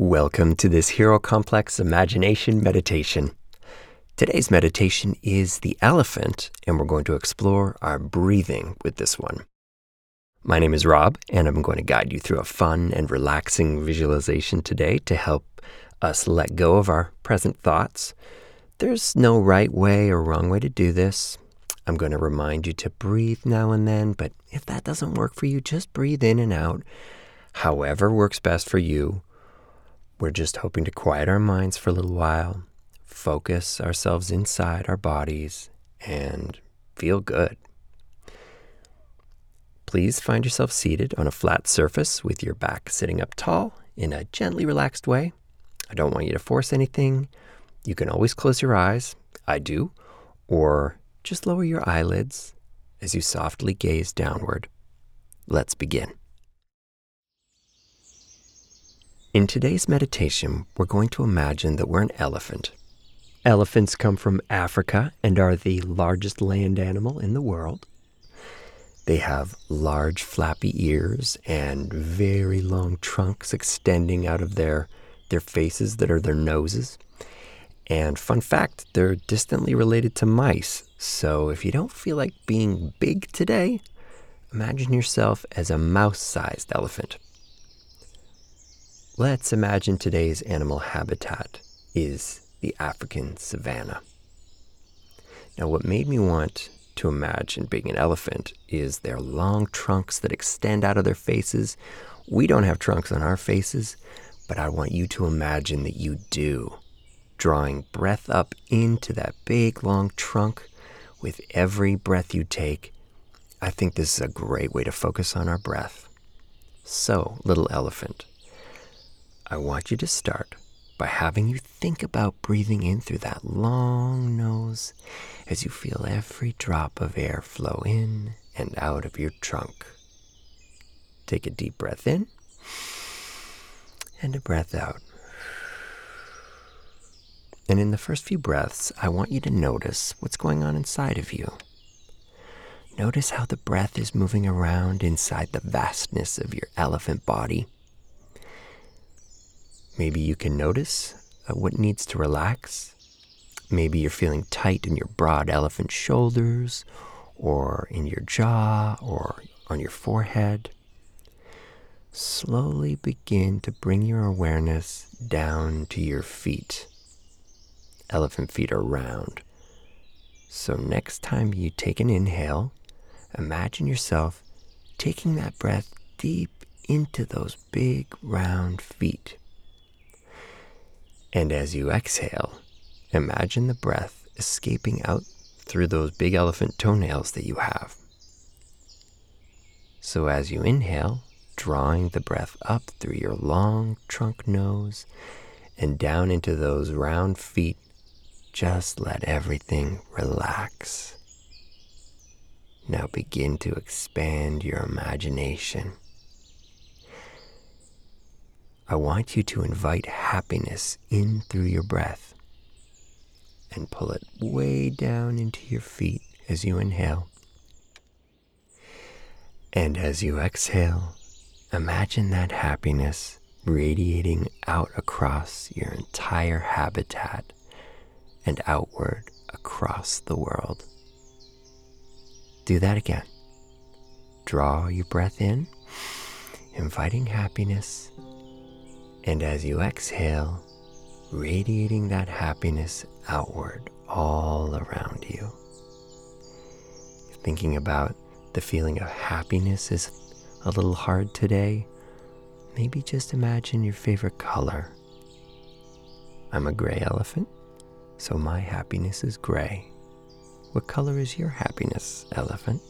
Welcome to this Hero Complex Imagination Meditation. Today's meditation is the elephant, and we're going to explore our breathing with this one. My name is Rob, and I'm going to guide you through a fun and relaxing visualization today to help us let go of our present thoughts. There's no right way or wrong way to do this. I'm going to remind you to breathe now and then, but if that doesn't work for you, just breathe in and out, however works best for you we're just hoping to quiet our minds for a little while, focus ourselves inside our bodies, and feel good. Please find yourself seated on a flat surface with your back sitting up tall in a gently relaxed way. I don't want you to force anything. You can always close your eyes. I do. Or just lower your eyelids as you softly gaze downward. Let's begin. In today's meditation, we're going to imagine that we're an elephant. Elephants come from Africa and are the largest land animal in the world. They have large flappy ears and very long trunks extending out of their, their faces that are their noses. And fun fact, they're distantly related to mice. So if you don't feel like being big today, imagine yourself as a mouse sized elephant. Let's imagine today's animal habitat is the African savanna. Now, what made me want to imagine being an elephant is their long trunks that extend out of their faces. We don't have trunks on our faces, but I want you to imagine that you do, drawing breath up into that big long trunk with every breath you take. I think this is a great way to focus on our breath. So, little elephant, I want you to start by having you think about breathing in through that long nose as you feel every drop of air flow in and out of your trunk. Take a deep breath in and a breath out. And in the first few breaths, I want you to notice what's going on inside of you. Notice how the breath is moving around inside the vastness of your elephant body Maybe you can notice uh, what needs to relax. Maybe you're feeling tight in your broad elephant shoulders, or in your jaw, or on your forehead. Slowly begin to bring your awareness down to your feet. Elephant feet are round. So, next time you take an inhale, imagine yourself taking that breath deep into those big round feet. And as you exhale, imagine the breath escaping out through those big elephant toenails that you have. So as you inhale, drawing the breath up through your long trunk nose and down into those round feet, just let everything relax. Now begin to expand your imagination. I want you to invite happiness in through your breath and pull it way down into your feet as you inhale. And as you exhale, imagine that happiness radiating out across your entire habitat and outward across the world. Do that again. Draw your breath in, inviting happiness and as you exhale, radiating that happiness outward all around you. Thinking about the feeling of happiness is a little hard today, maybe just imagine your favorite color. I'm a gray elephant, so my happiness is gray. What color is your happiness, elephant?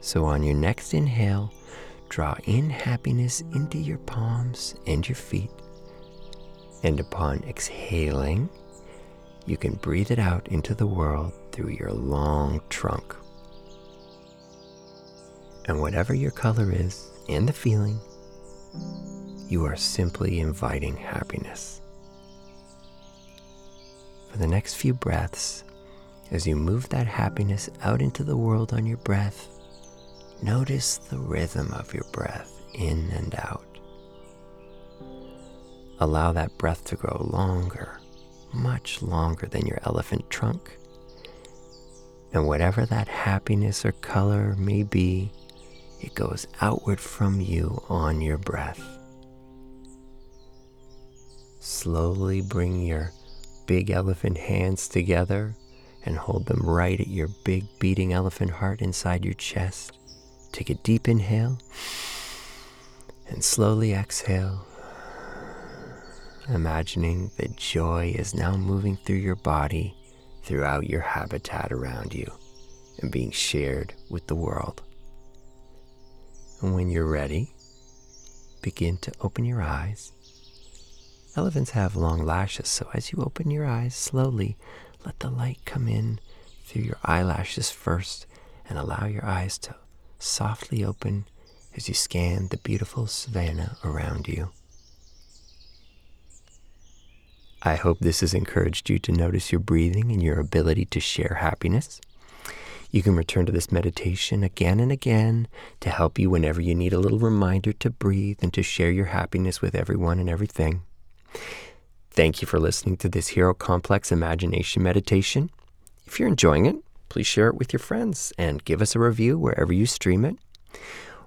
So on your next inhale, Draw in happiness into your palms and your feet. And upon exhaling, you can breathe it out into the world through your long trunk. And whatever your color is and the feeling, you are simply inviting happiness. For the next few breaths, as you move that happiness out into the world on your breath, Notice the rhythm of your breath in and out. allow that breath to grow longer, much longer than your elephant trunk. And whatever that happiness or color may be, it goes outward from you on your breath. Slowly bring your big elephant hands together and hold them right at your big beating elephant heart inside your chest. Take a deep inhale and slowly exhale, imagining that joy is now moving through your body, throughout your habitat around you, and being shared with the world. And when you're ready, begin to open your eyes. Elephants have long lashes, so as you open your eyes slowly, let the light come in through your eyelashes first and allow your eyes to softly open as you scan the beautiful savanna around you. I hope this has encouraged you to notice your breathing and your ability to share happiness. You can return to this meditation again and again to help you whenever you need a little reminder to breathe and to share your happiness with everyone and everything. Thank you for listening to this Hero Complex Imagination Meditation. If you're enjoying it, please share it with your friends and give us a review wherever you stream it.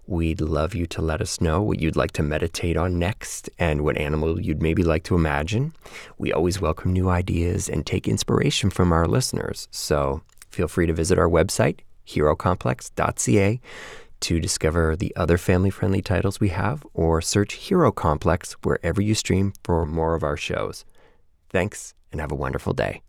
We'd love you to let us know what you'd like to meditate on next and what animal you'd maybe like to imagine. We always welcome new ideas and take inspiration from our listeners. So feel free to visit our website, herocomplex.ca, to discover the other family friendly titles we have or search Hero Complex wherever you stream for more of our shows. Thanks and have a wonderful day.